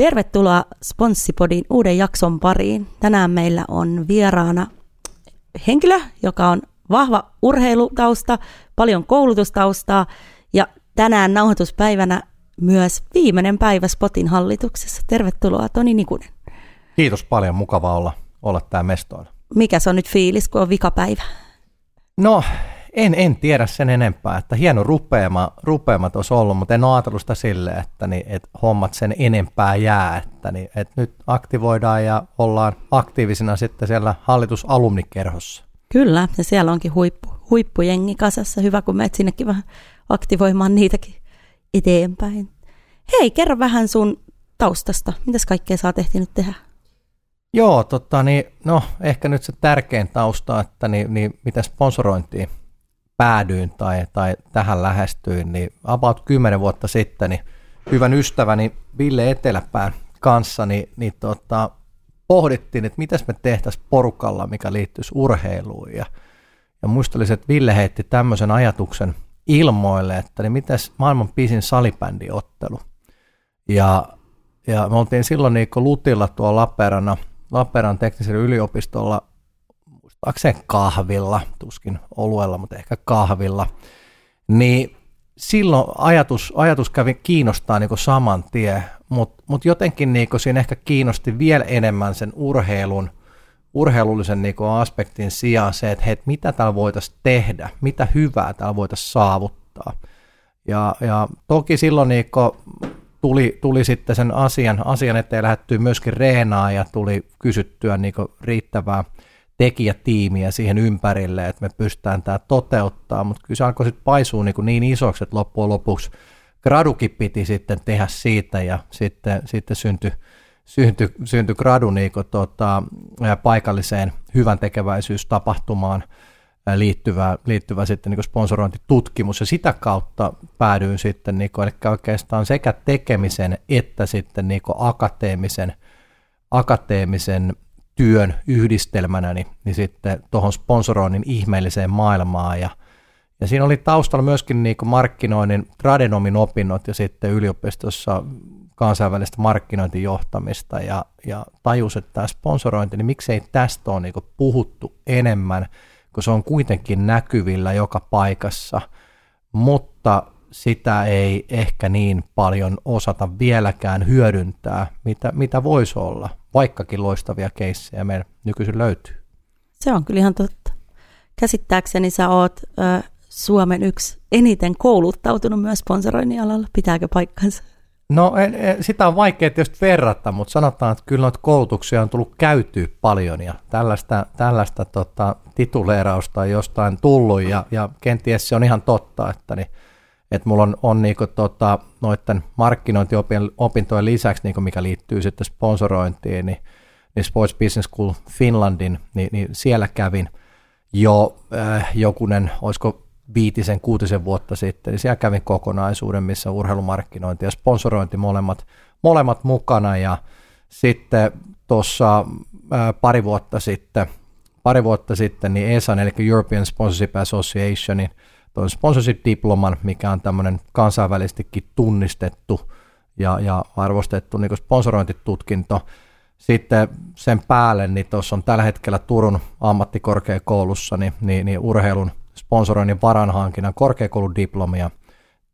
Tervetuloa Sponssipodin uuden jakson pariin. Tänään meillä on vieraana henkilö, joka on vahva urheilutausta, paljon koulutustaustaa ja tänään nauhoituspäivänä myös viimeinen päivä Spotin hallituksessa. Tervetuloa Toni Nikunen. Kiitos paljon, mukava olla, olla tää mestoilla. Mikä se on nyt fiilis, kun on vikapäivä? No, en, en tiedä sen enempää, että hieno rupeama, rupeama tuossa ollut, mutta en ole ajatellut sitä silleen, että, niin, että hommat sen enempää jää, että, niin, että nyt aktivoidaan ja ollaan aktiivisina sitten siellä hallitusalumnikerhossa. Kyllä, ja siellä onkin huippu, huippujengi kasassa. Hyvä, kun menet sinnekin vähän aktivoimaan niitäkin eteenpäin. Hei, kerro vähän sun taustasta. Mitäs kaikkea sä oot ehtinyt tehdä? Joo, tota, niin, no ehkä nyt se tärkein tausta, että niin, niin mitä sponsorointiin päädyin tai, tai tähän lähestyin, niin about 10 vuotta sitten niin hyvän ystäväni Ville Eteläpään kanssa niin, niin tota, pohdittiin, että mitäs me tehtäisiin porukalla, mikä liittyisi urheiluun. Ja, ja muistelin, että Ville heitti tämmöisen ajatuksen ilmoille, että niin mitäs maailman pisin salibändiottelu. Ja, ja me oltiin silloin niin Lutilla tuolla Lappeenrannan, Lappeenrannan teknisellä yliopistolla muistaakseni kahvilla, tuskin oluella, mutta ehkä kahvilla, niin silloin ajatus, ajatus kävi kiinnostaa niin saman tien, mutta mut jotenkin niin siinä ehkä kiinnosti vielä enemmän sen urheilun, urheilullisen niin aspektin sijaan se, että hei, mitä täällä voitaisiin tehdä, mitä hyvää täällä voitaisiin saavuttaa. Ja, ja toki silloin niin tuli, tuli sitten sen asian, asian eteen lähdettyä myöskin reenaa ja tuli kysyttyä niin riittävää tekijätiimiä siihen ympärille, että me pystytään tämä toteuttaa, mutta kyllä se alkoi sitten paisua niin, niin isoksi, että loppujen lopuksi gradukin piti sitten tehdä siitä ja sitten, sitten syntyi syntyi, syntyi gradu niin kuin, tota, paikalliseen hyvän tekeväisyystapahtumaan liittyvä, liittyvä sitten niin sponsorointitutkimus. Ja sitä kautta päädyin sitten, niin kuin, eli oikeastaan sekä tekemisen että sitten niin akateemisen, akateemisen työn yhdistelmänä niin, niin sitten tuohon sponsoroinnin ihmeelliseen maailmaan. Ja, ja siinä oli taustalla myöskin niin markkinoinnin tradenomin opinnot ja sitten yliopistossa kansainvälistä markkinointijohtamista. Ja, ja tajus, että tämä sponsorointi, niin miksei tästä ole niin puhuttu enemmän, kun se on kuitenkin näkyvillä joka paikassa, mutta sitä ei ehkä niin paljon osata vieläkään hyödyntää, mitä, mitä voisi olla, vaikkakin loistavia keissejä meillä nykyisin löytyy. Se on kyllä ihan totta. Käsittääkseni sä oot ö, Suomen yksi eniten kouluttautunut myös sponsoroinnin alalla. Pitääkö paikkansa? No en, en, sitä on vaikea tietysti verrata, mutta sanotaan, että kyllä noita koulutuksia on tullut käytyä paljon ja tällaista, tällaista tota, tituleerausta on jostain tullut ja, ja kenties se on ihan totta, että niin, että mulla on, on niinku tota, noiden markkinointiopintojen lisäksi, niinku mikä liittyy sitten sponsorointiin, niin, niin Sports Business School Finlandin, niin, niin siellä kävin jo äh, jokunen, olisiko viitisen, kuutisen vuotta sitten, niin siellä kävin kokonaisuuden, missä urheilumarkkinointi ja sponsorointi molemmat, molemmat mukana. Ja sitten tuossa äh, pari vuotta sitten, pari vuotta sitten, niin ESAN, eli European Sponsorship Associationin tuon sponsorship-diploman, mikä on tämmöinen kansainvälisestikin tunnistettu ja, ja arvostettu niin sponsorointitutkinto. Sitten sen päälle, niin tuossa on tällä hetkellä Turun ammattikorkeakoulussa niin, niin, niin urheilun sponsoroinnin varanhankinnan korkeakouludiplomia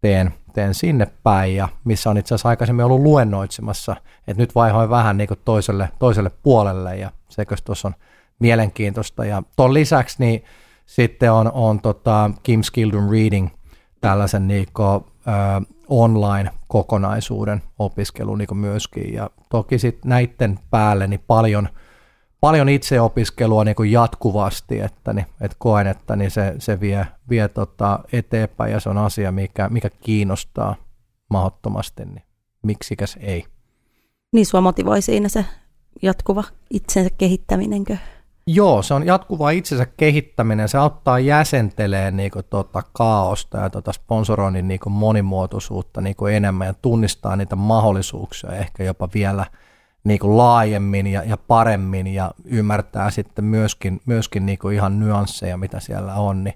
teen, teen sinne päin, ja missä on itse asiassa aikaisemmin ollut luennoitsemassa, että nyt vaihoin vähän niin toiselle, toiselle puolelle, ja sekös tuossa on mielenkiintoista. Ja tuon lisäksi niin sitten on, on tota Kim Skildon Reading, tällaisen niin kuin, online-kokonaisuuden opiskelu niin myöskin. Ja toki sitten näiden päälle niin paljon, paljon itseopiskelua niin kuin jatkuvasti, että, niin, että koen, että niin se, se vie, vie tota eteenpäin ja se on asia, mikä, mikä kiinnostaa mahdottomasti, niin miksikäs ei. Niin sua motivoi siinä se jatkuva itsensä kehittäminenkö? Joo, se on jatkuva itsensä kehittäminen. Se auttaa jäsentelemään niin tota kaaosta ja tota sponsoroinnin niin monimuotoisuutta niin enemmän ja tunnistaa niitä mahdollisuuksia ehkä jopa vielä niin laajemmin ja, ja paremmin ja ymmärtää sitten myöskin, myöskin niin ihan nyansseja, mitä siellä on. Niin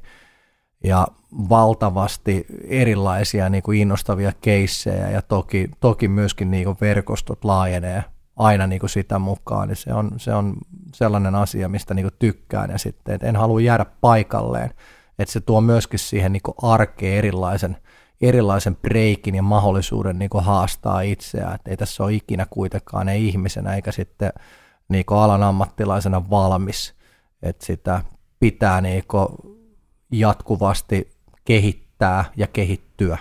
ja valtavasti erilaisia niin kuin innostavia keissejä ja toki, toki myöskin niin kuin verkostot laajenee aina niin kuin sitä mukaan, niin se on, se on sellainen asia, mistä niin kuin tykkään ja sitten, että en halua jäädä paikalleen, että se tuo myöskin siihen niin kuin arkeen erilaisen, erilaisen breikin ja mahdollisuuden niin kuin haastaa itseään, että ei tässä ole ikinä kuitenkaan ei ihmisenä eikä sitten niin kuin alan ammattilaisena valmis, että sitä pitää niin kuin jatkuvasti kehittää ja kehittyä.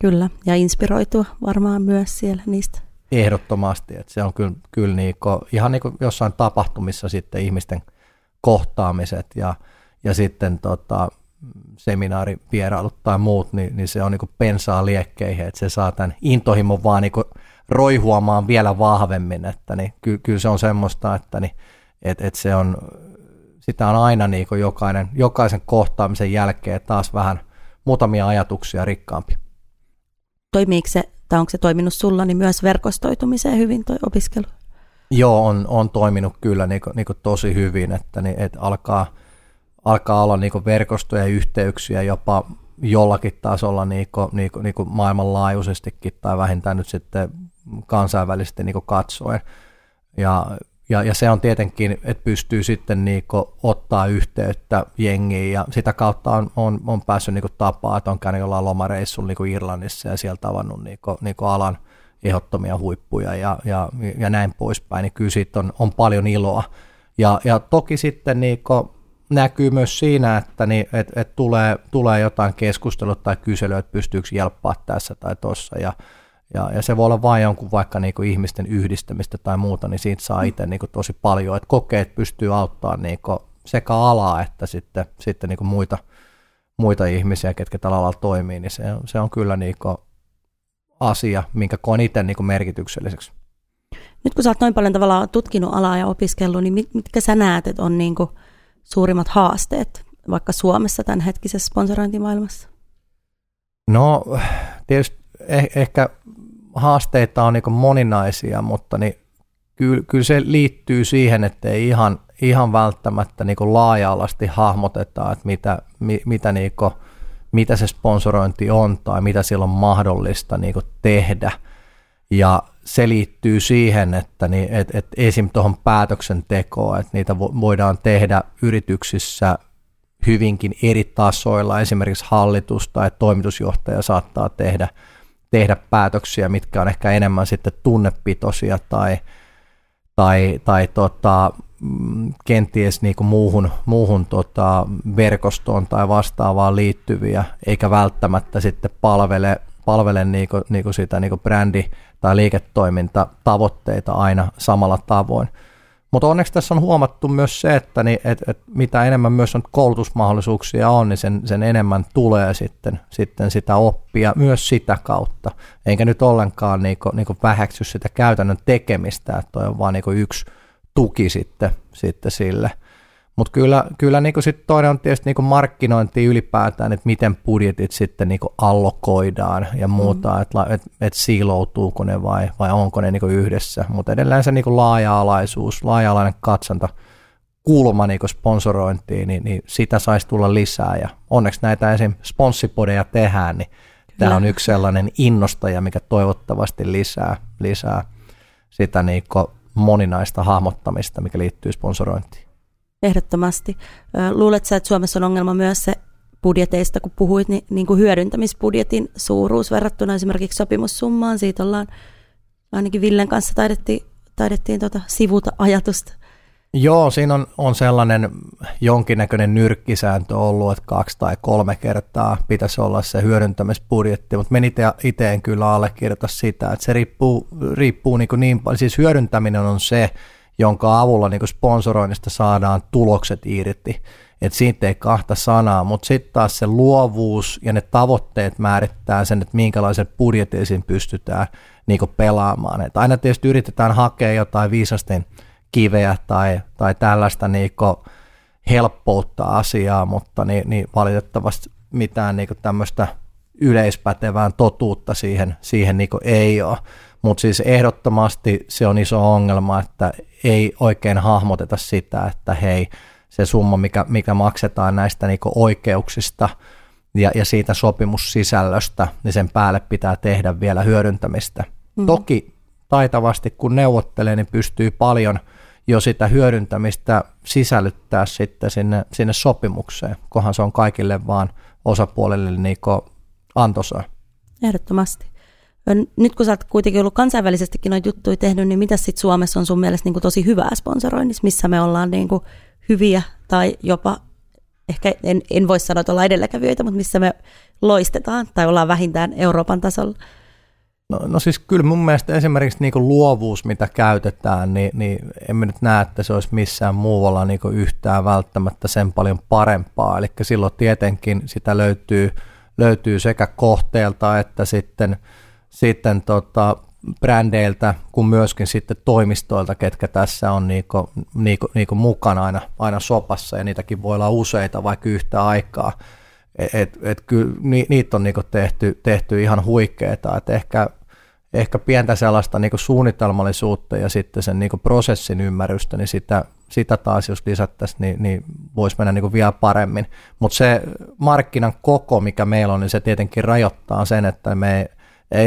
Kyllä, ja inspiroitua varmaan myös siellä niistä. Ehdottomasti, että se on kyllä, kyllä niin kuin, ihan niin kuin jossain tapahtumissa sitten ihmisten kohtaamiset ja, ja sitten tota, seminaarivierailut tai muut, niin, niin se on niin pensaa liekkeihin, että se saa tämän intohimon vaan niin roihuamaan vielä vahvemmin, että niin ky, kyllä se on semmoista, että niin, et, et se on, sitä on aina niin jokainen, jokaisen kohtaamisen jälkeen taas vähän muutamia ajatuksia rikkaampi. Toimiiko se, tai onko se toiminut sulla, niin myös verkostoitumiseen hyvin toi opiskelu? Joo, on, on toiminut kyllä niin kuin, niin kuin tosi hyvin, että, niin, että alkaa, alkaa olla niin verkostoja ja yhteyksiä jopa jollakin tasolla niin kuin, niin kuin, niin kuin maailmanlaajuisestikin tai vähintään nyt sitten kansainvälisesti niin katsoen. Ja, ja, ja se on tietenkin, että pystyy sitten niin ottaa yhteyttä jengiin ja sitä kautta on, on, on päässyt niin tapaa, että on käynyt jollain lomareissulla niin Irlannissa ja siellä tavannut niin kuin, niin alan ehdottomia huippuja ja, ja, ja näin poispäin, niin kyllä siitä on, on paljon iloa. Ja, ja toki sitten niin näkyy myös siinä, että niin, et, et tulee, tulee jotain keskustelua tai kyselyä, että pystyykö jelppaa tässä tai tuossa ja ja, ja se voi olla vain jonkun vaikka niin kuin ihmisten yhdistämistä tai muuta, niin siitä saa itse niin kuin tosi paljon, että kokeet pystyy auttamaan niin kuin sekä alaa että sitten, sitten niin kuin muita, muita ihmisiä, ketkä tällä alalla toimii, niin se, se on kyllä niin kuin asia, minkä koen itse niin kuin merkitykselliseksi. Nyt kun sä oot noin paljon tavallaan tutkinut alaa ja opiskellut, niin mitkä sä näet, että on niin kuin suurimmat haasteet vaikka Suomessa tämänhetkisessä sponsorointimaailmassa? No tietysti eh, ehkä haasteita on niin moninaisia, mutta niin kyllä, kyllä se liittyy siihen, että ei ihan, ihan välttämättä niin laaja-alasti hahmoteta, että mitä, mi, mitä, niin kuin, mitä se sponsorointi on tai mitä sillä on mahdollista niin tehdä. Ja se liittyy siihen, että, niin, että, että esim. tuohon päätöksentekoon, että niitä voidaan tehdä yrityksissä hyvinkin eri tasoilla. Esimerkiksi hallitus tai toimitusjohtaja saattaa tehdä – tehdä päätöksiä, mitkä on ehkä enemmän sitten tunnepitoisia tai, tai, tai tota, mm, kenties niin kuin muuhun, muuhun tota verkostoon tai vastaavaan liittyviä, eikä välttämättä sitten palvele, palvele niin kuin, niin kuin sitä niin kuin brändi- tai liiketoimintatavoitteita aina samalla tavoin. Mutta onneksi tässä on huomattu myös se, että niin, et, et mitä enemmän myös on koulutusmahdollisuuksia on, niin sen, sen enemmän tulee sitten, sitten sitä oppia myös sitä kautta. Eikä nyt ollenkaan niinku, niinku vähäksy sitä käytännön tekemistä, että toi on vaan niinku yksi tuki sitten, sitten sille – mutta kyllä, kyllä niinku sit toinen on tietysti niinku markkinointi ylipäätään, että miten budjetit sitten niinku allokoidaan ja muuta, mm. että et, et siiloutuuko ne vai, vai onko ne niinku yhdessä. Mutta edelleen se niinku laaja-alaisuus, laaja-alainen katsanta, kulma niinku sponsorointiin, niin, niin sitä saisi tulla lisää. Ja onneksi näitä esim. sponssipodeja tehdään, niin tämä on yksi sellainen innostaja, mikä toivottavasti lisää, lisää sitä niinku moninaista hahmottamista, mikä liittyy sponsorointiin. Ehdottomasti. Luuletko sä, että Suomessa on ongelma myös se budjeteista, kun puhuit, niin, niin kuin hyödyntämisbudjetin suuruus verrattuna esimerkiksi sopimussummaan. Siitä ollaan ainakin Villen kanssa taidettiin, taidettiin tota sivuta ajatusta. Joo, siinä on, on sellainen jonkinnäköinen nyrkkisääntö ollut, että kaksi tai kolme kertaa pitäisi olla se hyödyntämisbudjetti, mutta meni itse en kyllä allekirjoita sitä, että se riippuu, riippuu niin, niin paljon, siis hyödyntäminen on se, jonka avulla niin sponsoroinnista saadaan tulokset irti. Että siitä ei kahta sanaa, mutta sitten taas se luovuus ja ne tavoitteet määrittää sen, että minkälaisen budjetin pystytään niin pelaamaan. Et aina tietysti yritetään hakea jotain viisasten kiveä tai, tai tällaista niin helppoutta asiaa, mutta niin, niin valitettavasti mitään niin tämmöistä yleispätevää totuutta siihen, siihen niin ei ole. Mutta siis ehdottomasti se on iso ongelma, että ei oikein hahmoteta sitä, että hei, se summa, mikä, mikä maksetaan näistä niinku oikeuksista, ja, ja siitä sopimussisällöstä, niin sen päälle pitää tehdä vielä hyödyntämistä. Mm. Toki taitavasti kun neuvottelee, niin pystyy paljon jo sitä hyödyntämistä sisällyttää sitten sinne, sinne sopimukseen, kohan se on kaikille vaan osapuolelle niin antoisaa. Ehdottomasti. Nyt kun sä oot kuitenkin ollut kansainvälisestikin noita juttuja tehnyt, niin mitä sitten Suomessa on sun mielestä niin kuin tosi hyvää sponsoroinnissa, missä me ollaan niin kuin hyviä tai jopa, ehkä en, en voi sanoa, että ollaan edelläkävijöitä, mutta missä me loistetaan tai ollaan vähintään Euroopan tasolla? No, no siis kyllä mun mielestä esimerkiksi niin luovuus, mitä käytetään, niin, niin emme nyt näe, että se olisi missään muualla niin yhtään välttämättä sen paljon parempaa. Eli silloin tietenkin sitä löytyy, löytyy sekä kohteelta että sitten, sitten tota, brändeiltä kuin myöskin sitten toimistoilta, ketkä tässä on niinku, niinku, niinku mukana aina, aina sopassa ja niitäkin voi olla useita vaikka yhtä aikaa. Et, et, et kyllä ni, niitä on niinku tehty, tehty ihan huikeeta, että ehkä ehkä pientä sellaista niin kuin suunnitelmallisuutta ja sitten sen niin kuin prosessin ymmärrystä, niin sitä, sitä taas jos lisättäisiin, niin, niin voisi mennä niin kuin vielä paremmin. Mutta se markkinan koko, mikä meillä on, niin se tietenkin rajoittaa sen, että me ei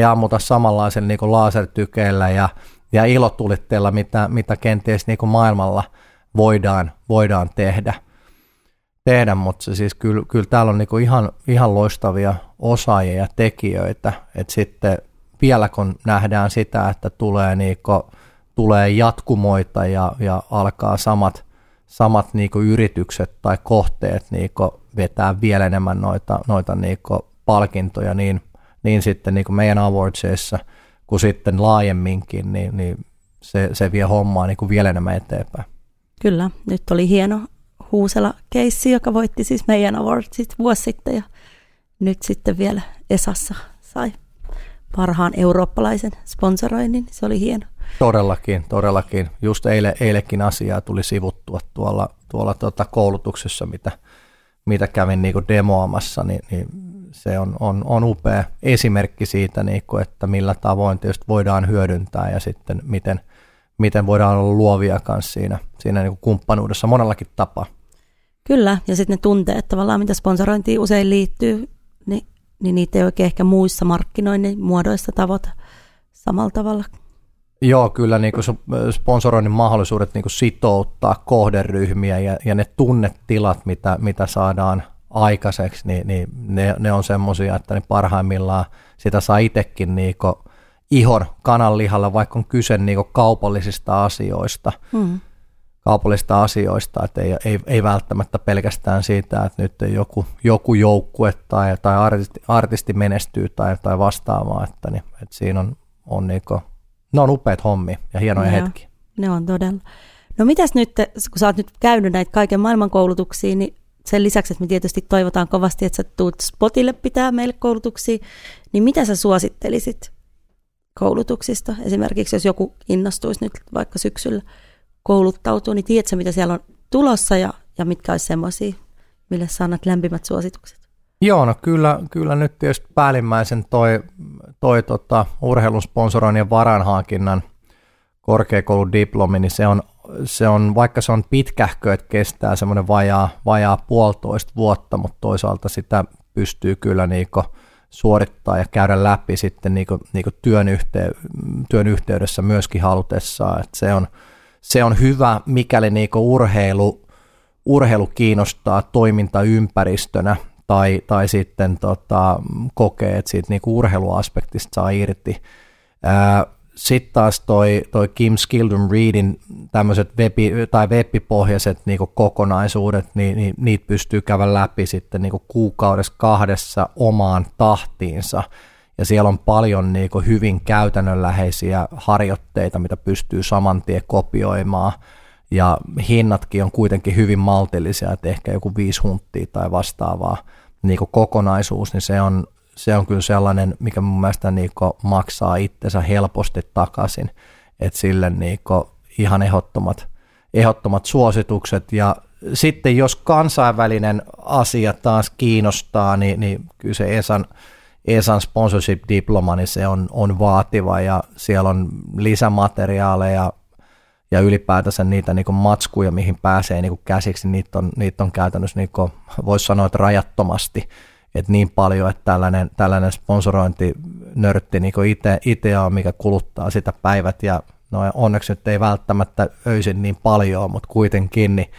ammuta samanlaisen niin kuin lasertykeillä ja, ja ilotulitteilla, mitä, mitä kenties niin kuin maailmalla voidaan, voidaan tehdä. tehdä mutta siis kyllä, kyllä täällä on niin kuin ihan, ihan loistavia osaajia ja tekijöitä, että sitten – vielä kun nähdään sitä, että tulee, niinku, tulee jatkumoita ja, ja alkaa samat, samat niinku yritykset tai kohteet niinku vetää vielä enemmän noita, noita niinku palkintoja, niin, niin sitten niinku meidän awardsissa kuin sitten laajemminkin, niin, niin se, se vie hommaa niinku vielä enemmän eteenpäin. Kyllä, nyt oli hieno Huusela-keissi, joka voitti siis meidän awardsit vuosi sitten ja nyt sitten vielä Esassa sai parhaan eurooppalaisen sponsoroinnin. Se oli hieno. Todellakin, todellakin. Just eile, eilekin asiaa tuli sivuttua tuolla, tuolla tuota koulutuksessa, mitä, mitä kävin niin kuin demoamassa, niin, niin se on, on, on upea esimerkki siitä, niin kuin, että millä tavoin tietysti voidaan hyödyntää ja sitten miten, miten voidaan olla luovia kanssa siinä, siinä niin kuin kumppanuudessa monellakin tapaa. Kyllä, ja sitten ne tunteet tavallaan, mitä sponsorointiin usein liittyy, niin niin niitä ei oikein ehkä muissa markkinoinnin muodoissa tavoita samalla tavalla. Joo, kyllä niin kuin sponsoroinnin mahdollisuudet niin kuin sitouttaa kohderyhmiä ja, ja ne tunnetilat, mitä, mitä saadaan aikaiseksi, niin, niin ne, ne on semmoisia, että ne parhaimmillaan sitä saa itsekin niin ihon kananlihalla, vaikka on kyse niin kaupallisista asioista. Hmm kaupallisista asioista, että ei, ei, ei välttämättä pelkästään siitä, että nyt joku, joku joukkue tai, tai artisti, artisti menestyy tai, tai vastaavaa, että, niin, että siinä on, on niinku, ne on upeat hommi ja hienoja Joo, hetki. Ne on todella. No mitäs nyt, kun sä oot nyt käynyt näitä kaiken maailman koulutuksia, niin sen lisäksi, että me tietysti toivotaan kovasti, että sä tuut Spotille pitää meille koulutuksia, niin mitä sä suosittelisit koulutuksista? Esimerkiksi jos joku innostuisi nyt vaikka syksyllä kouluttautuu, niin tiedätkö, mitä siellä on tulossa ja, ja mitkä olisi semmoisia, mille saanat lämpimät suositukset? Joo, no kyllä, kyllä nyt tietysti päällimmäisen toi, toi tota, urheilun sponsoroinnin ja varanhankinnan korkeakouludiplomi, niin se on, se on, vaikka se on pitkähkö, että kestää semmoinen vajaa, vajaa puolitoista vuotta, mutta toisaalta sitä pystyy kyllä niinku suorittaa ja käydä läpi sitten niinku, niinku työn, yhtey- työn yhteydessä myöskin halutessaan, että se on, se on hyvä, mikäli niinku urheilu, urheilu kiinnostaa toimintaympäristönä tai, tai sitten tota, kokee, että siitä niinku urheiluaspektista saa irti. Sitten taas toi, toi Kim Skildon Readin tämmöiset webi, tai webbipohjaiset niinku kokonaisuudet, niin, niin niitä pystyy käydä läpi sitten niinku kuukaudessa kahdessa omaan tahtiinsa. Ja siellä on paljon niin hyvin käytännönläheisiä harjoitteita, mitä pystyy saman tien kopioimaan, ja hinnatkin on kuitenkin hyvin maltillisia, että ehkä joku viisi hunttia tai vastaavaa. Niin kokonaisuus, niin se on, se on kyllä sellainen, mikä mun mielestä niin maksaa itsensä helposti takaisin, että sille niin ihan ehdottomat, ehdottomat suositukset, ja sitten jos kansainvälinen asia taas kiinnostaa, niin, niin kyllä se Esan ESAN sponsorship-diploma, niin se on, on vaativa. Ja siellä on lisämateriaaleja ja ylipäätänsä niitä niin matskuja, mihin pääsee niin käsiksi, niitä on, niitä on käytännössä, niin voisi sanoa, että rajattomasti. Et niin paljon, että tällainen, tällainen sponsorointinörtti niin itse on, mikä kuluttaa sitä päivät ja no onneksi nyt ei välttämättä öisin niin paljon, mutta kuitenkin niin,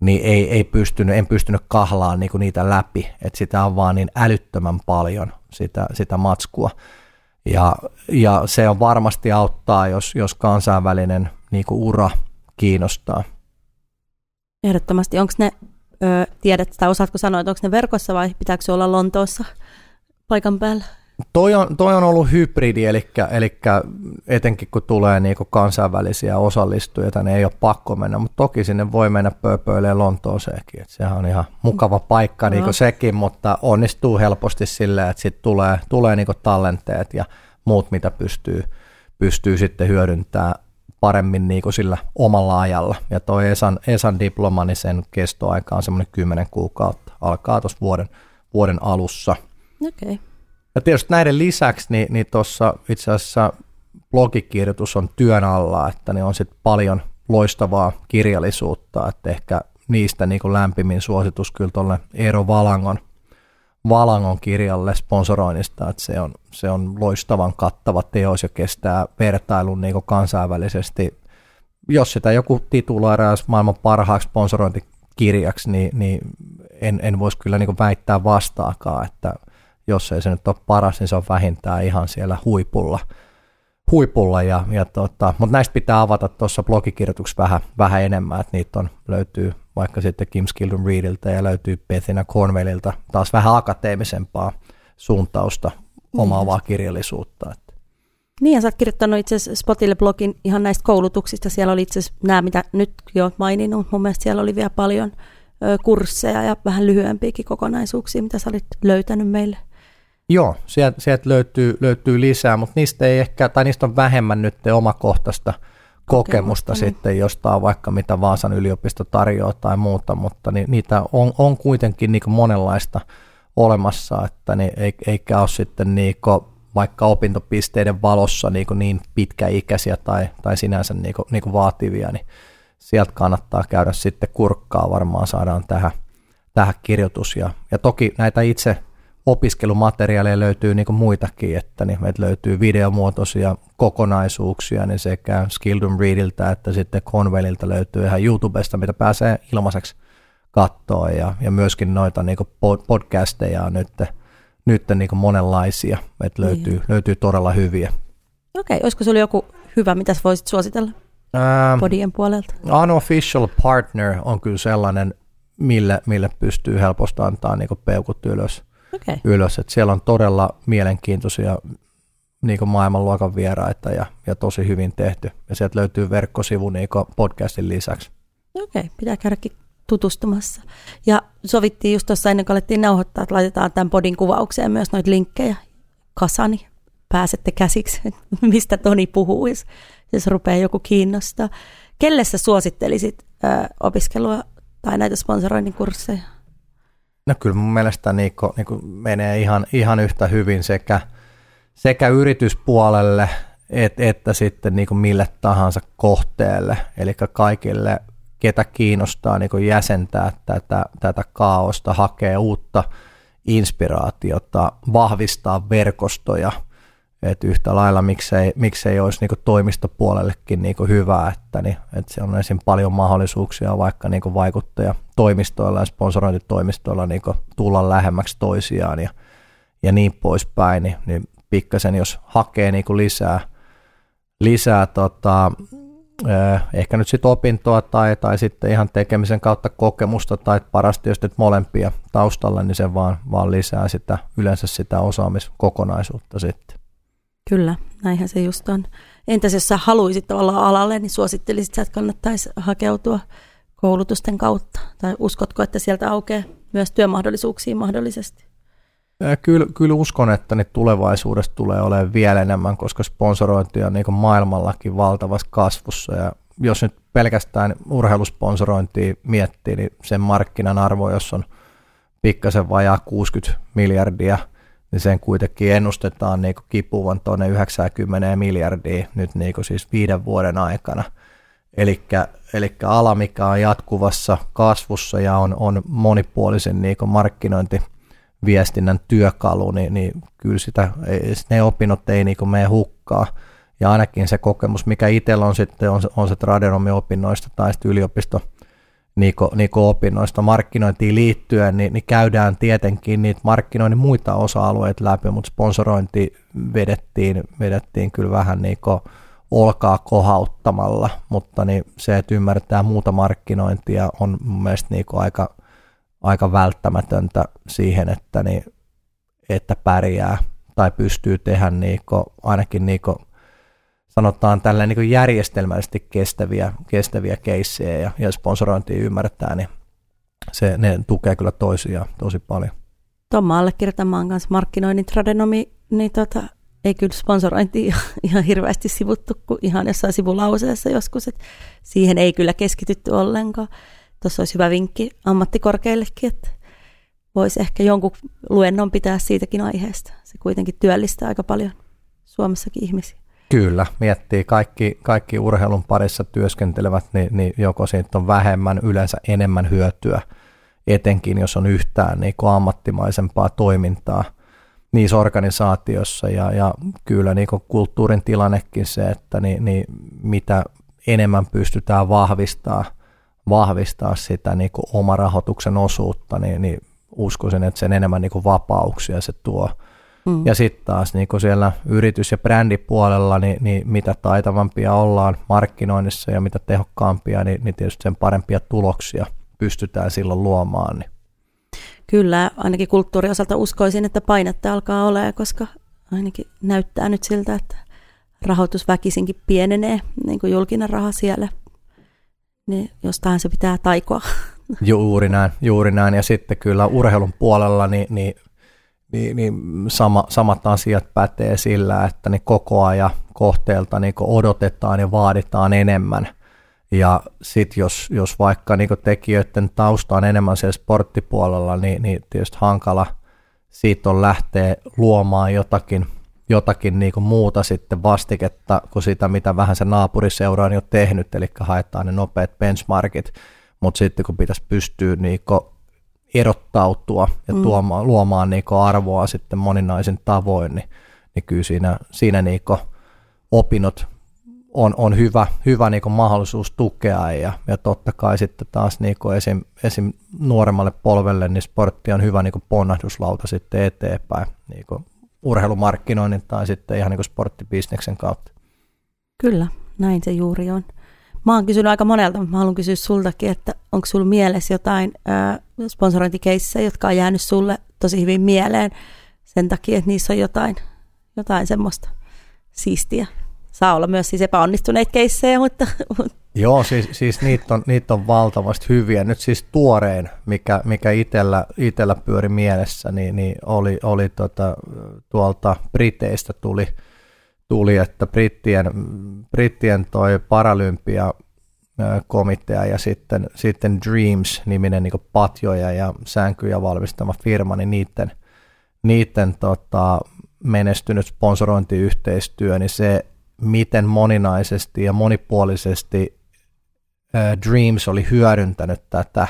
niin ei, ei pystynyt, en pystynyt kahlaan niin niitä läpi, että sitä on vaan niin älyttömän paljon sitä, sitä matskua. Ja, ja se on varmasti auttaa, jos, jos kansainvälinen niin ura kiinnostaa. Ehdottomasti. Onko ne, ö, tiedät tai osaatko sanoa, että onko ne verkossa vai pitääkö olla Lontoossa paikan päällä? Toi on, toi on ollut hybridi, eli, eli etenkin kun tulee niinku kansainvälisiä osallistujia, niin ei ole pakko mennä, mutta toki sinne voi mennä pööpöilemään Lontooseenkin, että sehän on ihan mukava paikka niinku sekin, mutta onnistuu helposti silleen, että sitten tulee, tulee niinku tallenteet ja muut, mitä pystyy, pystyy sitten hyödyntämään paremmin niin kuin sillä omalla ajalla. Ja tuo Esan, Esan diploma, niin sen kestoaika on semmoinen 10 kuukautta, alkaa tuossa vuoden, vuoden alussa. Okay. Ja tietysti näiden lisäksi, niin, niin tuossa itse asiassa blogikirjoitus on työn alla, että ne on sitten paljon loistavaa kirjallisuutta, että ehkä niistä niin kuin lämpimin suositus kyllä tuolle Eero Valangon Valangon kirjalle sponsoroinnista, että se on, se on loistavan kattava teos ja kestää vertailun niin kansainvälisesti. Jos sitä joku tituloiraa maailman parhaaksi sponsorointikirjaksi, niin, niin en, en voisi kyllä niin väittää vastaakaan, että jos ei se nyt ole paras, niin se on vähintään ihan siellä huipulla. Huipulla ja, ja tota, mutta näistä pitää avata tuossa blogikirjoituksessa vähän, vähän enemmän, että niitä on, löytyy vaikka sitten Kim Skildon Reediltä ja löytyy Bethina Cornwellilta taas vähän akateemisempaa suuntausta omaavaa niin. kirjallisuutta. Niin, ja sä oot kirjoittanut itse asiassa Spotille blogin ihan näistä koulutuksista. Siellä oli itse asiassa nämä, mitä nyt jo maininnut. Mun mielestä siellä oli vielä paljon kursseja ja vähän lyhyempiäkin kokonaisuuksia, mitä sä olit löytänyt meille. Joo, sieltä, sieltä löytyy, löytyy lisää, mutta niistä ei ehkä, tai niistä on vähemmän nyt omakohtaista – kokemusta niin. sitten jostain vaikka mitä Vaasan yliopisto tarjoaa tai muuta, mutta ni, niitä on, on kuitenkin niin monenlaista olemassa, että niin, eikä ole sitten niin vaikka opintopisteiden valossa niin, niin pitkäikäisiä tai, tai sinänsä niin niin vaativia, niin sieltä kannattaa käydä sitten kurkkaa, varmaan saadaan tähän, tähän kirjoitus. Ja, ja toki näitä itse opiskelumateriaaleja löytyy niin kuin muitakin, että niin meiltä löytyy videomuotoisia kokonaisuuksia, niin sekä Skildum Readiltä että sitten Conwellilta löytyy ihan YouTubesta, mitä pääsee ilmaiseksi katsoa ja, ja myöskin noita niin kuin podcasteja on nyt, nyt niin kuin monenlaisia, että löytyy, niin. löytyy todella hyviä. Okei, olisiko sinulla joku hyvä, mitä voisit suositella ähm, podien puolelta? Unofficial Partner on kyllä sellainen, mille, mille pystyy helposti antaa niin peukut ylös okay. ylös. Et siellä on todella mielenkiintoisia niin maailmanluokan vieraita ja, ja tosi hyvin tehty. Ja sieltä löytyy verkkosivu niin podcastin lisäksi. Okei, okay, pitää käydäkin tutustumassa. Ja sovittiin just tuossa ennen kuin alettiin nauhoittaa, että laitetaan tämän podin kuvaukseen myös noita linkkejä kasani. Pääsette käsiksi, mistä Toni puhuu, jos, jos rupeaa joku kiinnostaa. Kelle sä suosittelisit ö, opiskelua tai näitä sponsoroinnin kursseja? No kyllä mun mielestä Niikko niin menee ihan, ihan yhtä hyvin sekä, sekä yrityspuolelle et, että sitten niin kuin mille tahansa kohteelle, eli kaikille, ketä kiinnostaa niin jäsentää tätä, tätä kaaosta, hakee uutta inspiraatiota, vahvistaa verkostoja – että yhtä lailla miksei, miksei olisi niin toimistopuolellekin niin hyvä, että, niin, että se on esim. paljon mahdollisuuksia vaikka niin vaikuttaja toimistoilla ja sponsorointitoimistoilla niin tulla lähemmäksi toisiaan ja, ja niin poispäin, niin, niin pikkasen jos hakee niin lisää, lisää tota, eh, ehkä nyt sitten opintoa tai, tai sitten ihan tekemisen kautta kokemusta tai parasti jos molempia taustalla, niin se vaan, vaan lisää sitä, yleensä sitä osaamiskokonaisuutta sitten. Kyllä, näinhän se just on. Entäs jos sä haluaisit tavallaan alalle, niin suosittelisit sä, että kannattaisi hakeutua koulutusten kautta? Tai uskotko, että sieltä aukeaa myös työmahdollisuuksia mahdollisesti? Kyllä, kyllä uskon, että ne tulevaisuudessa tulee olemaan vielä enemmän, koska sponsorointi on niin maailmallakin valtavassa kasvussa. Ja jos nyt pelkästään urheilusponsorointia miettii, niin sen markkinan arvo, jos on pikkasen vajaa 60 miljardia – niin sen kuitenkin ennustetaan niin kipuvan tuonne 90 miljardia nyt niin siis viiden vuoden aikana. Eli ala, mikä on jatkuvassa kasvussa ja on, on monipuolisen niin markkinointi viestinnän työkalu, niin, niin kyllä sitä, ne opinnot ei niin mene hukkaa. Ja ainakin se kokemus, mikä itsellä on sitten, on, on se tradenomiopinnoista tai sitten yliopisto niinku, niinku opinnoista markkinointiin liittyen, niin, niin käydään tietenkin niitä markkinoinnin muita osa-alueita läpi, mutta sponsorointi vedettiin, vedettiin kyllä vähän niinku olkaa kohauttamalla, mutta niin se, että ymmärtää muuta markkinointia on mun mielestä niinku aika, aika välttämätöntä siihen, että, niin, että pärjää tai pystyy tehdä niinku, ainakin niinku sanotaan tällä niin järjestelmällisesti kestäviä, kestäviä keissejä ja, ja sponsorointia ymmärtää, niin se, ne tukee kyllä toisiaan tosi paljon. Tuon allekirjoittamaan kanssa markkinoinnin tradenomi, niin tota, ei kyllä sponsorointi ihan hirveästi sivuttu kuin ihan jossain sivulauseessa joskus, että siihen ei kyllä keskitytty ollenkaan. Tuossa olisi hyvä vinkki ammattikorkeillekin, että voisi ehkä jonkun luennon pitää siitäkin aiheesta. Se kuitenkin työllistää aika paljon Suomessakin ihmisiä. Kyllä, miettii kaikki, kaikki urheilun parissa työskentelevät, niin, niin joko siitä on vähemmän, yleensä enemmän hyötyä, etenkin jos on yhtään niin kuin ammattimaisempaa toimintaa niissä organisaatiossa ja, ja kyllä niin kuin kulttuurin tilannekin se, että niin, niin mitä enemmän pystytään vahvistaa, vahvistaa sitä niin kuin omarahoituksen osuutta, niin, niin uskoisin, että sen enemmän niin kuin vapauksia se tuo – Mm. Ja sitten taas niin siellä yritys- ja brändipuolella, niin, niin mitä taitavampia ollaan markkinoinnissa ja mitä tehokkaampia, niin, niin tietysti sen parempia tuloksia pystytään silloin luomaan. Niin. Kyllä, ainakin kulttuuriosalta uskoisin, että painetta alkaa olemaan, koska ainakin näyttää nyt siltä, että rahoitus väkisinkin pienenee, niin kuin julkinen raha siellä. Niin jostain se pitää taikoa. Juuri näin, juuri näin. Ja sitten kyllä urheilun puolella, niin, niin niin, niin sama, samat asiat pätee sillä, että niin koko ajan kohteelta niin odotetaan ja vaaditaan enemmän. Ja sitten jos, jos vaikka niin tekijöiden tausta on enemmän siellä sporttipuolella, niin, niin tietysti hankala siitä on lähteä luomaan jotakin, jotakin niin muuta sitten vastiketta kuin sitä, mitä vähän se naapuriseura on jo tehnyt, eli haetaan ne nopeat benchmarkit, mutta sitten kun pitäisi pystyä niin erottautua ja mm. tuomaan, luomaan niin arvoa sitten moninaisin tavoin, niin, niin kyllä siinä, siinä niin opinnot on, on hyvä, hyvä niin mahdollisuus tukea ja, ja totta kai sitten taas niin esim, esim. nuoremmalle polvelle niin sportti on hyvä niin ponnahduslauta sitten eteenpäin niin urheilumarkkinoinnin tai sitten ihan niin sporttibisneksen kautta. Kyllä, näin se juuri on. Mä oon kysynyt aika monelta, mutta mä haluan kysyä sultakin, että onko sulla mielessä jotain äh, sponsorointikeissejä, jotka on jäänyt sulle tosi hyvin mieleen sen takia, että niissä on jotain, jotain semmoista siistiä. Saa olla myös siis epäonnistuneita keissejä, mutta... Joo, siis, siis niitä, on, niitä on valtavasti hyviä. Nyt siis tuorein, mikä, mikä itellä, itellä pyöri mielessä, niin, niin oli, oli tota, tuolta Briteistä tuli – tuli, että brittien, brittien toi paralympia komitea ja sitten, sitten Dreams-niminen niin patjoja ja sänkyjä valmistama firma, niin niiden, niiden tota, menestynyt sponsorointiyhteistyö, niin se, miten moninaisesti ja monipuolisesti Dreams oli hyödyntänyt tätä,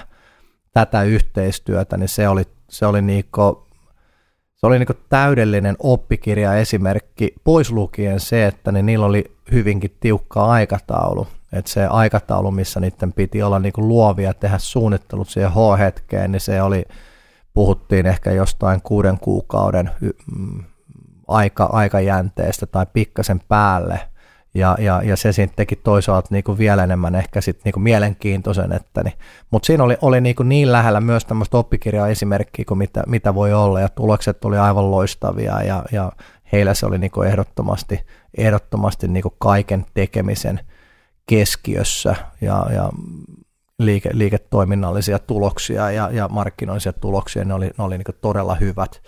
tätä yhteistyötä, niin se oli, se oli niinku se oli niin täydellinen oppikirja esimerkki, pois lukien se, että ne, niillä oli hyvinkin tiukka aikataulu. Että se aikataulu, missä niiden piti olla niin luovia, tehdä suunnittelut siihen H-hetkeen, niin se oli, puhuttiin ehkä jostain kuuden kuukauden mm, aika, aikajänteestä tai pikkasen päälle – ja, ja, ja se siinä teki toisaalta niin kuin vielä enemmän ehkä sit niin kuin mielenkiintoisen. Että niin. Mutta siinä oli, oli niin, kuin niin lähellä myös tämmöistä oppikirjaa esimerkkiä kuin mitä, mitä voi olla ja tulokset oli aivan loistavia ja, ja heillä se oli niin kuin ehdottomasti, ehdottomasti niin kuin kaiken tekemisen keskiössä ja, ja liike, liiketoiminnallisia tuloksia ja, ja markkinoillisia tuloksia, ne oli, ne oli niin todella hyvät.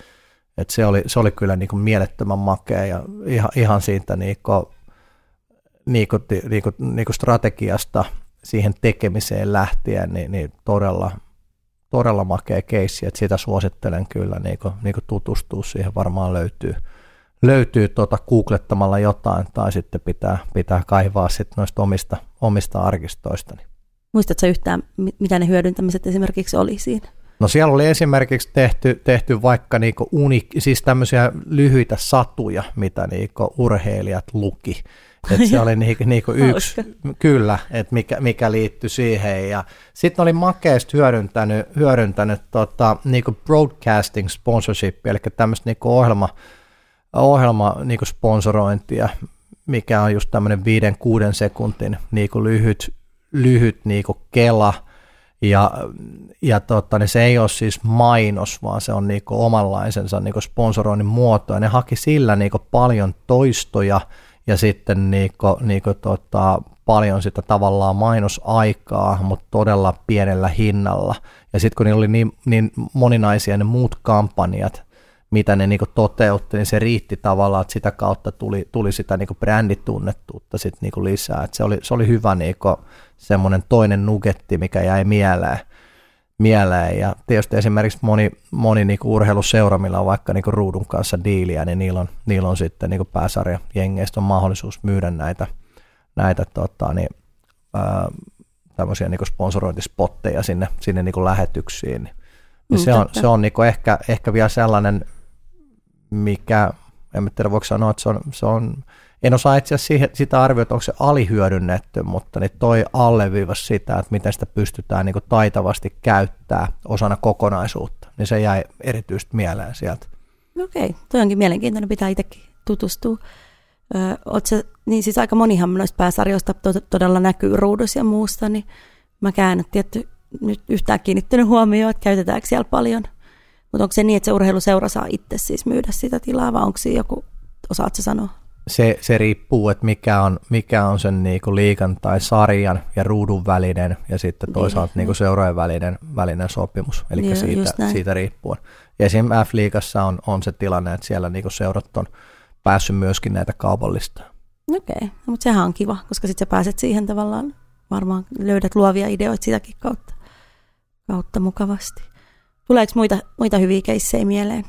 Et se, oli, se oli kyllä niin mielettömän makea ja ihan, ihan siitä niin niin kuin, niin kuin, niin kuin strategiasta siihen tekemiseen lähtien, niin, niin todella, todella makea keissi, että sitä suosittelen kyllä niin kuin, niin kuin tutustua siihen, varmaan löytyy, löytyy tuota googlettamalla jotain tai sitten pitää, pitää kaivaa sitten noista omista, omista arkistoista. Muistatko yhtään, mitä ne hyödyntämiset esimerkiksi oli siinä? No siellä oli esimerkiksi tehty, tehty vaikka niinku uni, siis tämmöisiä lyhyitä satuja, mitä niinku urheilijat luki. Et se oli niinku, niinku yksi, kyllä, että mikä, mikä liittyi siihen. Ja sitten oli makeasti hyödyntänyt, hyödyntänyt tota, niinku broadcasting sponsorship, eli tämmöistä niinku ohjelma, ohjelma niinku sponsorointia, mikä on just tämmöinen viiden, kuuden sekuntin niinku lyhyt, lyhyt niinku kela – ja, ja totta, niin se ei ole siis mainos, vaan se on niinku omanlaisensa niinku sponsoroinnin muoto. Ja ne haki sillä niinku paljon toistoja ja sitten niinku, niinku tota, paljon sitä tavallaan mainosaikaa, mutta todella pienellä hinnalla. Ja sitten kun niillä oli niin, niin moninaisia ne muut kampanjat, mitä ne niinku toteutti, niin se riitti tavallaan, että sitä kautta tuli, tuli sitä niinku bränditunnettuutta sit niinku lisää. Et se, oli, se oli hyvä niinku semmoinen toinen nugetti, mikä jäi mieleen. Mieleen. Ja tietysti esimerkiksi moni, moni niinku urheiluseura, millä on vaikka niinku ruudun kanssa diiliä, niin niillä on, niillä on sitten niinku pääsarjajengeistä on mahdollisuus myydä näitä, näitä tota, niin, ää, tämmöisiä niinku sponsorointispotteja sinne, sinne niinku lähetyksiin. Niin mm, se on, se on niinku ehkä, ehkä vielä sellainen mikä, en tiedä voiko sanoa, että se on, se on en osaa itse asiassa sitä arvioida, onko se alihyödynnetty, mutta niin toi alleviivasi sitä, että miten sitä pystytään niin taitavasti käyttää osana kokonaisuutta, niin se jäi erityisesti mieleen sieltä. Okei, toi onkin mielenkiintoinen, pitää itsekin tutustua. Öö, se, niin siis aika monihan noista pääsarjoista to- todella näkyy ruudussa ja muusta, niin mä en tietty nyt yhtään kiinnittänyt huomioon, että käytetäänkö siellä paljon – mutta onko se niin, että se urheiluseura saa itse siis myydä sitä tilaa, vai onko siinä joku, osaatko sanoa? Se, se riippuu, että mikä on, mikä on sen niinku liikan tai sarjan ja ruudun välinen ja sitten toisaalta niin, niinku seurojen välinen, välinen sopimus, eli niin, siitä, siitä riippuen. Ja esimerkiksi F-liigassa on, on se tilanne, että siellä niinku seurat on päässyt myöskin näitä kaupallista. Okei, okay. no, mutta sehän on kiva, koska sitten sä pääset siihen tavallaan, varmaan löydät luovia ideoita sitäkin kautta, kautta mukavasti. Tuleeko muita, muita hyviä keissejä mieleen?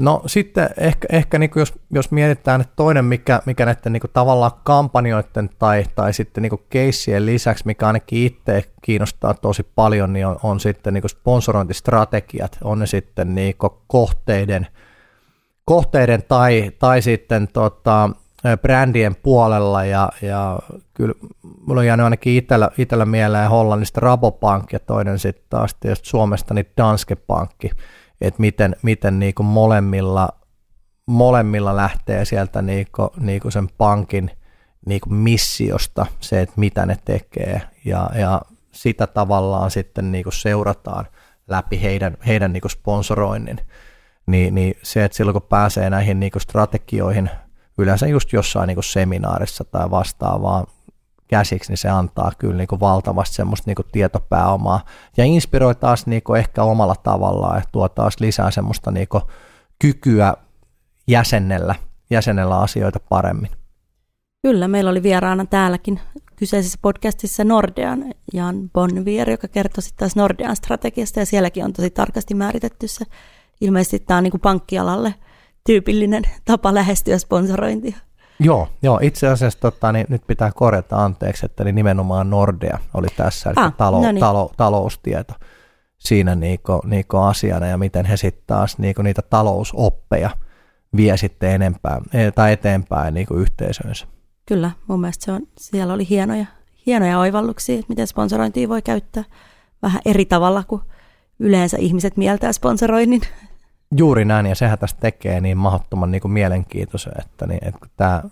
No sitten ehkä, ehkä niin jos, jos mietitään, että toinen, mikä, mikä näiden niin tavallaan kampanjoiden tai, tai sitten niin keissien lisäksi, mikä ainakin itse kiinnostaa tosi paljon, niin on, on sitten niin sponsorointistrategiat, on ne sitten niin kohteiden, kohteiden tai, tai sitten tota, brändien puolella. Ja, ja kyllä mulla on jäänyt ainakin itellä, itellä mieleen Hollannista Rabobank ja toinen sitten taas Suomesta niin Danske Pankki, että miten, miten niinku molemmilla, molemmilla lähtee sieltä niinku, niinku sen pankin niinku missiosta se, että mitä ne tekee ja, ja sitä tavallaan sitten niinku seurataan läpi heidän, heidän niinku sponsoroinnin. Niin, niin se, että silloin kun pääsee näihin niinku strategioihin – yleensä just jossain niin kuin seminaarissa tai vastaavaa käsiksi, niin se antaa kyllä niin kuin valtavasti semmoista niin kuin tietopääomaa ja inspiroi taas niin kuin ehkä omalla tavallaan ja tuo taas lisää semmoista niin kuin kykyä jäsennellä, jäsennellä asioita paremmin. Kyllä, meillä oli vieraana täälläkin kyseisessä podcastissa Nordean Jan Bonvier, joka kertoi sitten taas Nordean strategiasta ja sielläkin on tosi tarkasti määritetty se. Ilmeisesti tämä on niin kuin pankkialalle – tyypillinen tapa lähestyä sponsorointia. Joo, joo itse asiassa tota, niin nyt pitää korjata anteeksi, että niin nimenomaan Nordea oli tässä, eli ah, talo, no niin. talo, taloustieto siinä niinku, niinku asiana ja miten he sitten taas niinku niitä talousoppeja vie sitten enempää, e, tai eteenpäin niinku yhteisöönsä. Kyllä, mun mielestä se on, siellä oli hienoja, hienoja oivalluksia, että miten sponsorointia voi käyttää vähän eri tavalla kuin yleensä ihmiset mieltää sponsoroinnin. Juuri näin, ja sehän tästä tekee niin mahdottoman niin kuin mielenkiintoisen, että, niin, että tämä,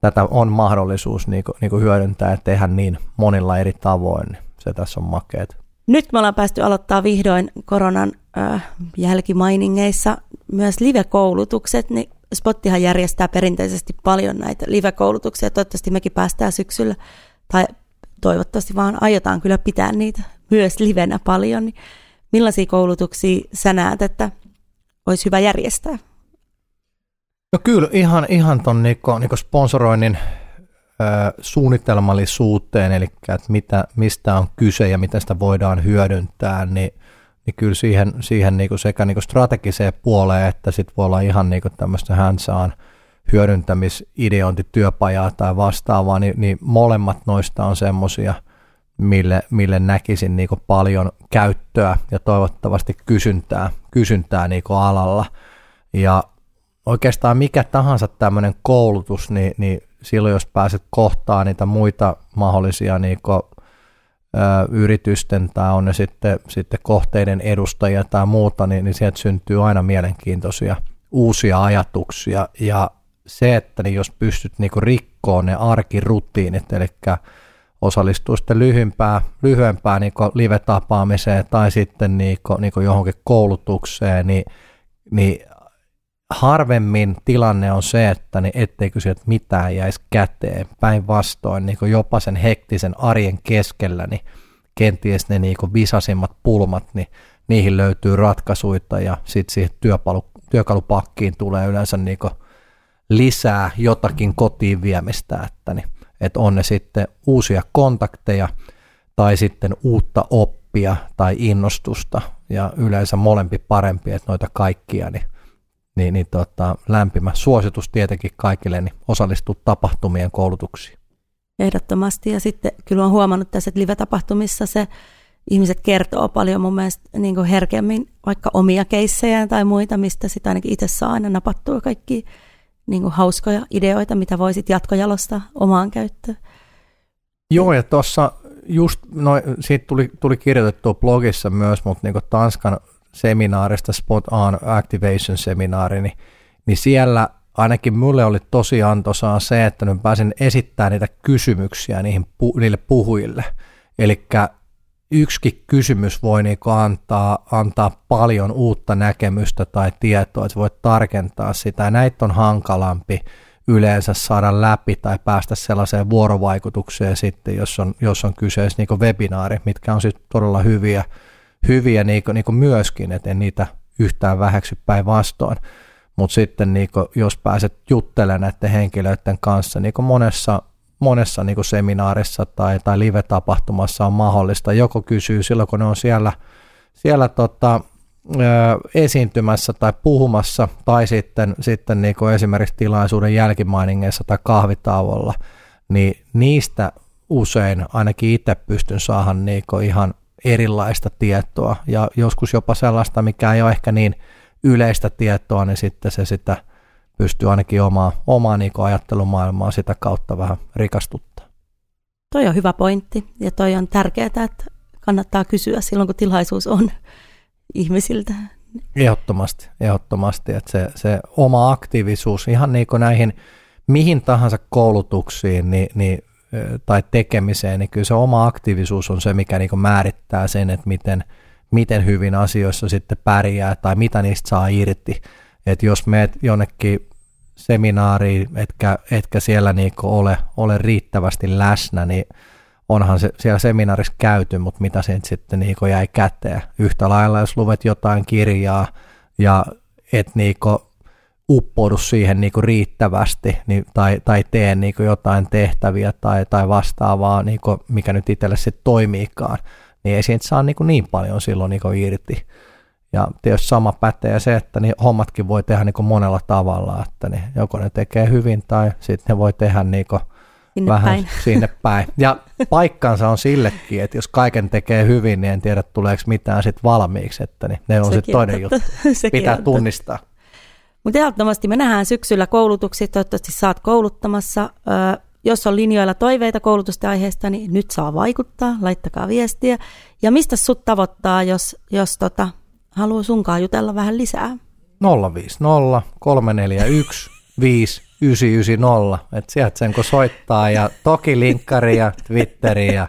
tätä on mahdollisuus niin kuin, niin kuin hyödyntää ja tehdä niin monilla eri tavoin, niin se tässä on makeet. Nyt me ollaan päästy aloittaa vihdoin koronan äh, jälkimainingeissa myös live-koulutukset, niin Spottihan järjestää perinteisesti paljon näitä live-koulutuksia, toivottavasti mekin päästään syksyllä, tai toivottavasti vaan aiotaan kyllä pitää niitä myös livenä paljon, niin millaisia koulutuksia sä näet, että olisi hyvä järjestää? No kyllä, ihan, ihan tuon niinku, niinku sponsoroinnin suunnitelmallisuuteen, eli että mitä, mistä on kyse ja miten sitä voidaan hyödyntää, niin, niin kyllä siihen, siihen niinku sekä niinku strategiseen puoleen, että sitten voi olla ihan niinku tämmöistä handsaan hyödyntämisideointityöpajaa tai vastaavaa, niin, niin molemmat noista on semmoisia – mille, mille näkisin niin paljon käyttöä ja toivottavasti kysyntää, kysyntää niin alalla. Ja oikeastaan mikä tahansa tämmöinen koulutus, niin, niin silloin jos pääset kohtaan niitä muita mahdollisia niin kuin, ö, yritysten tai on ne sitten, sitten kohteiden edustajia tai muuta, niin, niin sieltä syntyy aina mielenkiintoisia uusia ajatuksia ja se, että niin jos pystyt niin rikkoon ne arkirutiinit, eli osallistuu sitten lyhyempään, lyhyempään niin live-tapaamiseen tai sitten niin kuin, niin kuin johonkin koulutukseen, niin, niin harvemmin tilanne on se, että niin etteikö sieltä mitään jäisi käteen. Päinvastoin niin jopa sen hektisen arjen keskellä, niin kenties ne niin visasimmat pulmat, niin niihin löytyy ratkaisuita ja sitten siihen työpalu, työkalupakkiin tulee yleensä niin lisää jotakin kotiin viemistä, että, niin, että on ne sitten uusia kontakteja tai sitten uutta oppia tai innostusta ja yleensä molempi parempi, että noita kaikkia, niin niin, niin tota, lämpimä suositus tietenkin kaikille niin osallistua tapahtumien koulutuksiin. Ehdottomasti ja sitten kyllä olen huomannut tässä, että live-tapahtumissa se ihmiset kertoo paljon mun mielestä niin herkemmin vaikka omia keissejä tai muita, mistä sitä ainakin itse saa aina napattua kaikki niin kuin hauskoja ideoita, mitä voisit jatkojalostaa omaan käyttöön. Joo, ja tuossa just, no, siitä tuli, tuli kirjoitettua blogissa myös, mutta niin Tanskan seminaarista, Spot On Activation seminaari, niin, niin siellä ainakin mulle oli tosi antoisaa se, että nyt pääsin esittämään niitä kysymyksiä niihin, niille puhujille. Eli yksikin kysymys voi niinku antaa, antaa paljon uutta näkemystä tai tietoa, että voit tarkentaa sitä. Näitä on hankalampi yleensä saada läpi tai päästä sellaiseen vuorovaikutukseen sitten, jos on, jos on kyseessä niin webinaari, mitkä on sitten todella hyviä hyviä niin kuin, niin kuin myöskin, että en niitä yhtään vähäksy päinvastoin. Mutta sitten niin kuin, jos pääset juttelemaan näiden henkilöiden kanssa, niin kuin monessa, monessa niin kuin seminaarissa tai, tai live-tapahtumassa on mahdollista, joko kysyy silloin, kun ne on siellä, siellä tota, esiintymässä tai puhumassa, tai sitten, sitten niin kuin esimerkiksi tilaisuuden jälkimainingeissa tai kahvitauolla, niin niistä usein ainakin itse pystyn saahan niin ihan erilaista tietoa. Ja joskus jopa sellaista, mikä ei ole ehkä niin yleistä tietoa, niin sitten se sitä pystyy ainakin omaa, omaa niin ajattelumaailmaa sitä kautta vähän rikastuttaa. Toi on hyvä pointti ja toi on tärkeää, että kannattaa kysyä silloin, kun tilaisuus on ihmisiltä. Ehdottomasti, ehdottomasti, että se, se oma aktiivisuus ihan niin kuin näihin mihin tahansa koulutuksiin, niin, niin tai tekemiseen, niin kyllä se oma aktiivisuus on se, mikä niin määrittää sen, että miten, miten hyvin asioissa sitten pärjää tai mitä niistä saa irti. Että jos meet jonnekin seminaariin, etkä, etkä siellä niin ole, ole riittävästi läsnä, niin onhan se siellä seminaarissa käyty, mutta mitä sen sitten niin jäi käteen. Yhtä lailla, jos luvet jotain kirjaa ja et niin uppoudu siihen niin kuin riittävästi niin, tai, tai tee niin kuin jotain tehtäviä tai, tai vastaavaa, niin kuin, mikä nyt itselle sitten toimiikaan, niin ei siitä saa niin, kuin niin paljon silloin niin kuin irti. Ja tietysti sama pätee se, että niin hommatkin voi tehdä niin monella tavalla, että niin joko ne tekee hyvin tai sitten ne voi tehdä niin sinne vähän päin. sinne päin. Ja paikkansa on sillekin, että jos kaiken tekee hyvin, niin en tiedä tuleeko mitään sitten valmiiksi, että niin ne on sitten toinen juttu. Pitää tunnistaa. Mutta ehdottomasti me nähdään syksyllä koulutuksia, toivottavasti saat kouluttamassa. jos on linjoilla toiveita koulutusten aiheesta, niin nyt saa vaikuttaa, laittakaa viestiä. Ja mistä sut tavoittaa, jos, jos tota, haluaa sunkaan jutella vähän lisää? 050 341 5990, että sieltä sen kun soittaa ja toki linkkari ja Twitteri ja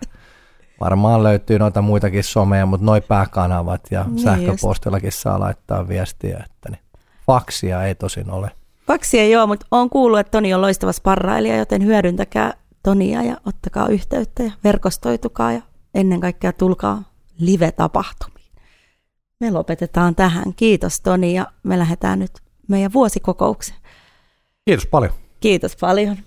varmaan löytyy noita muitakin someja, mutta noi pääkanavat ja niin sähköpostillakin just. saa laittaa viestiä, että niin Faksia ei tosin ole. Faksia ei ole, mutta olen kuullut, että Toni on loistava sparrailija, joten hyödyntäkää Tonia ja ottakaa yhteyttä ja verkostoitukaa ja ennen kaikkea tulkaa live-tapahtumiin. Me lopetetaan tähän. Kiitos Toni ja me lähdetään nyt meidän vuosikokoukseen. Kiitos paljon. Kiitos paljon.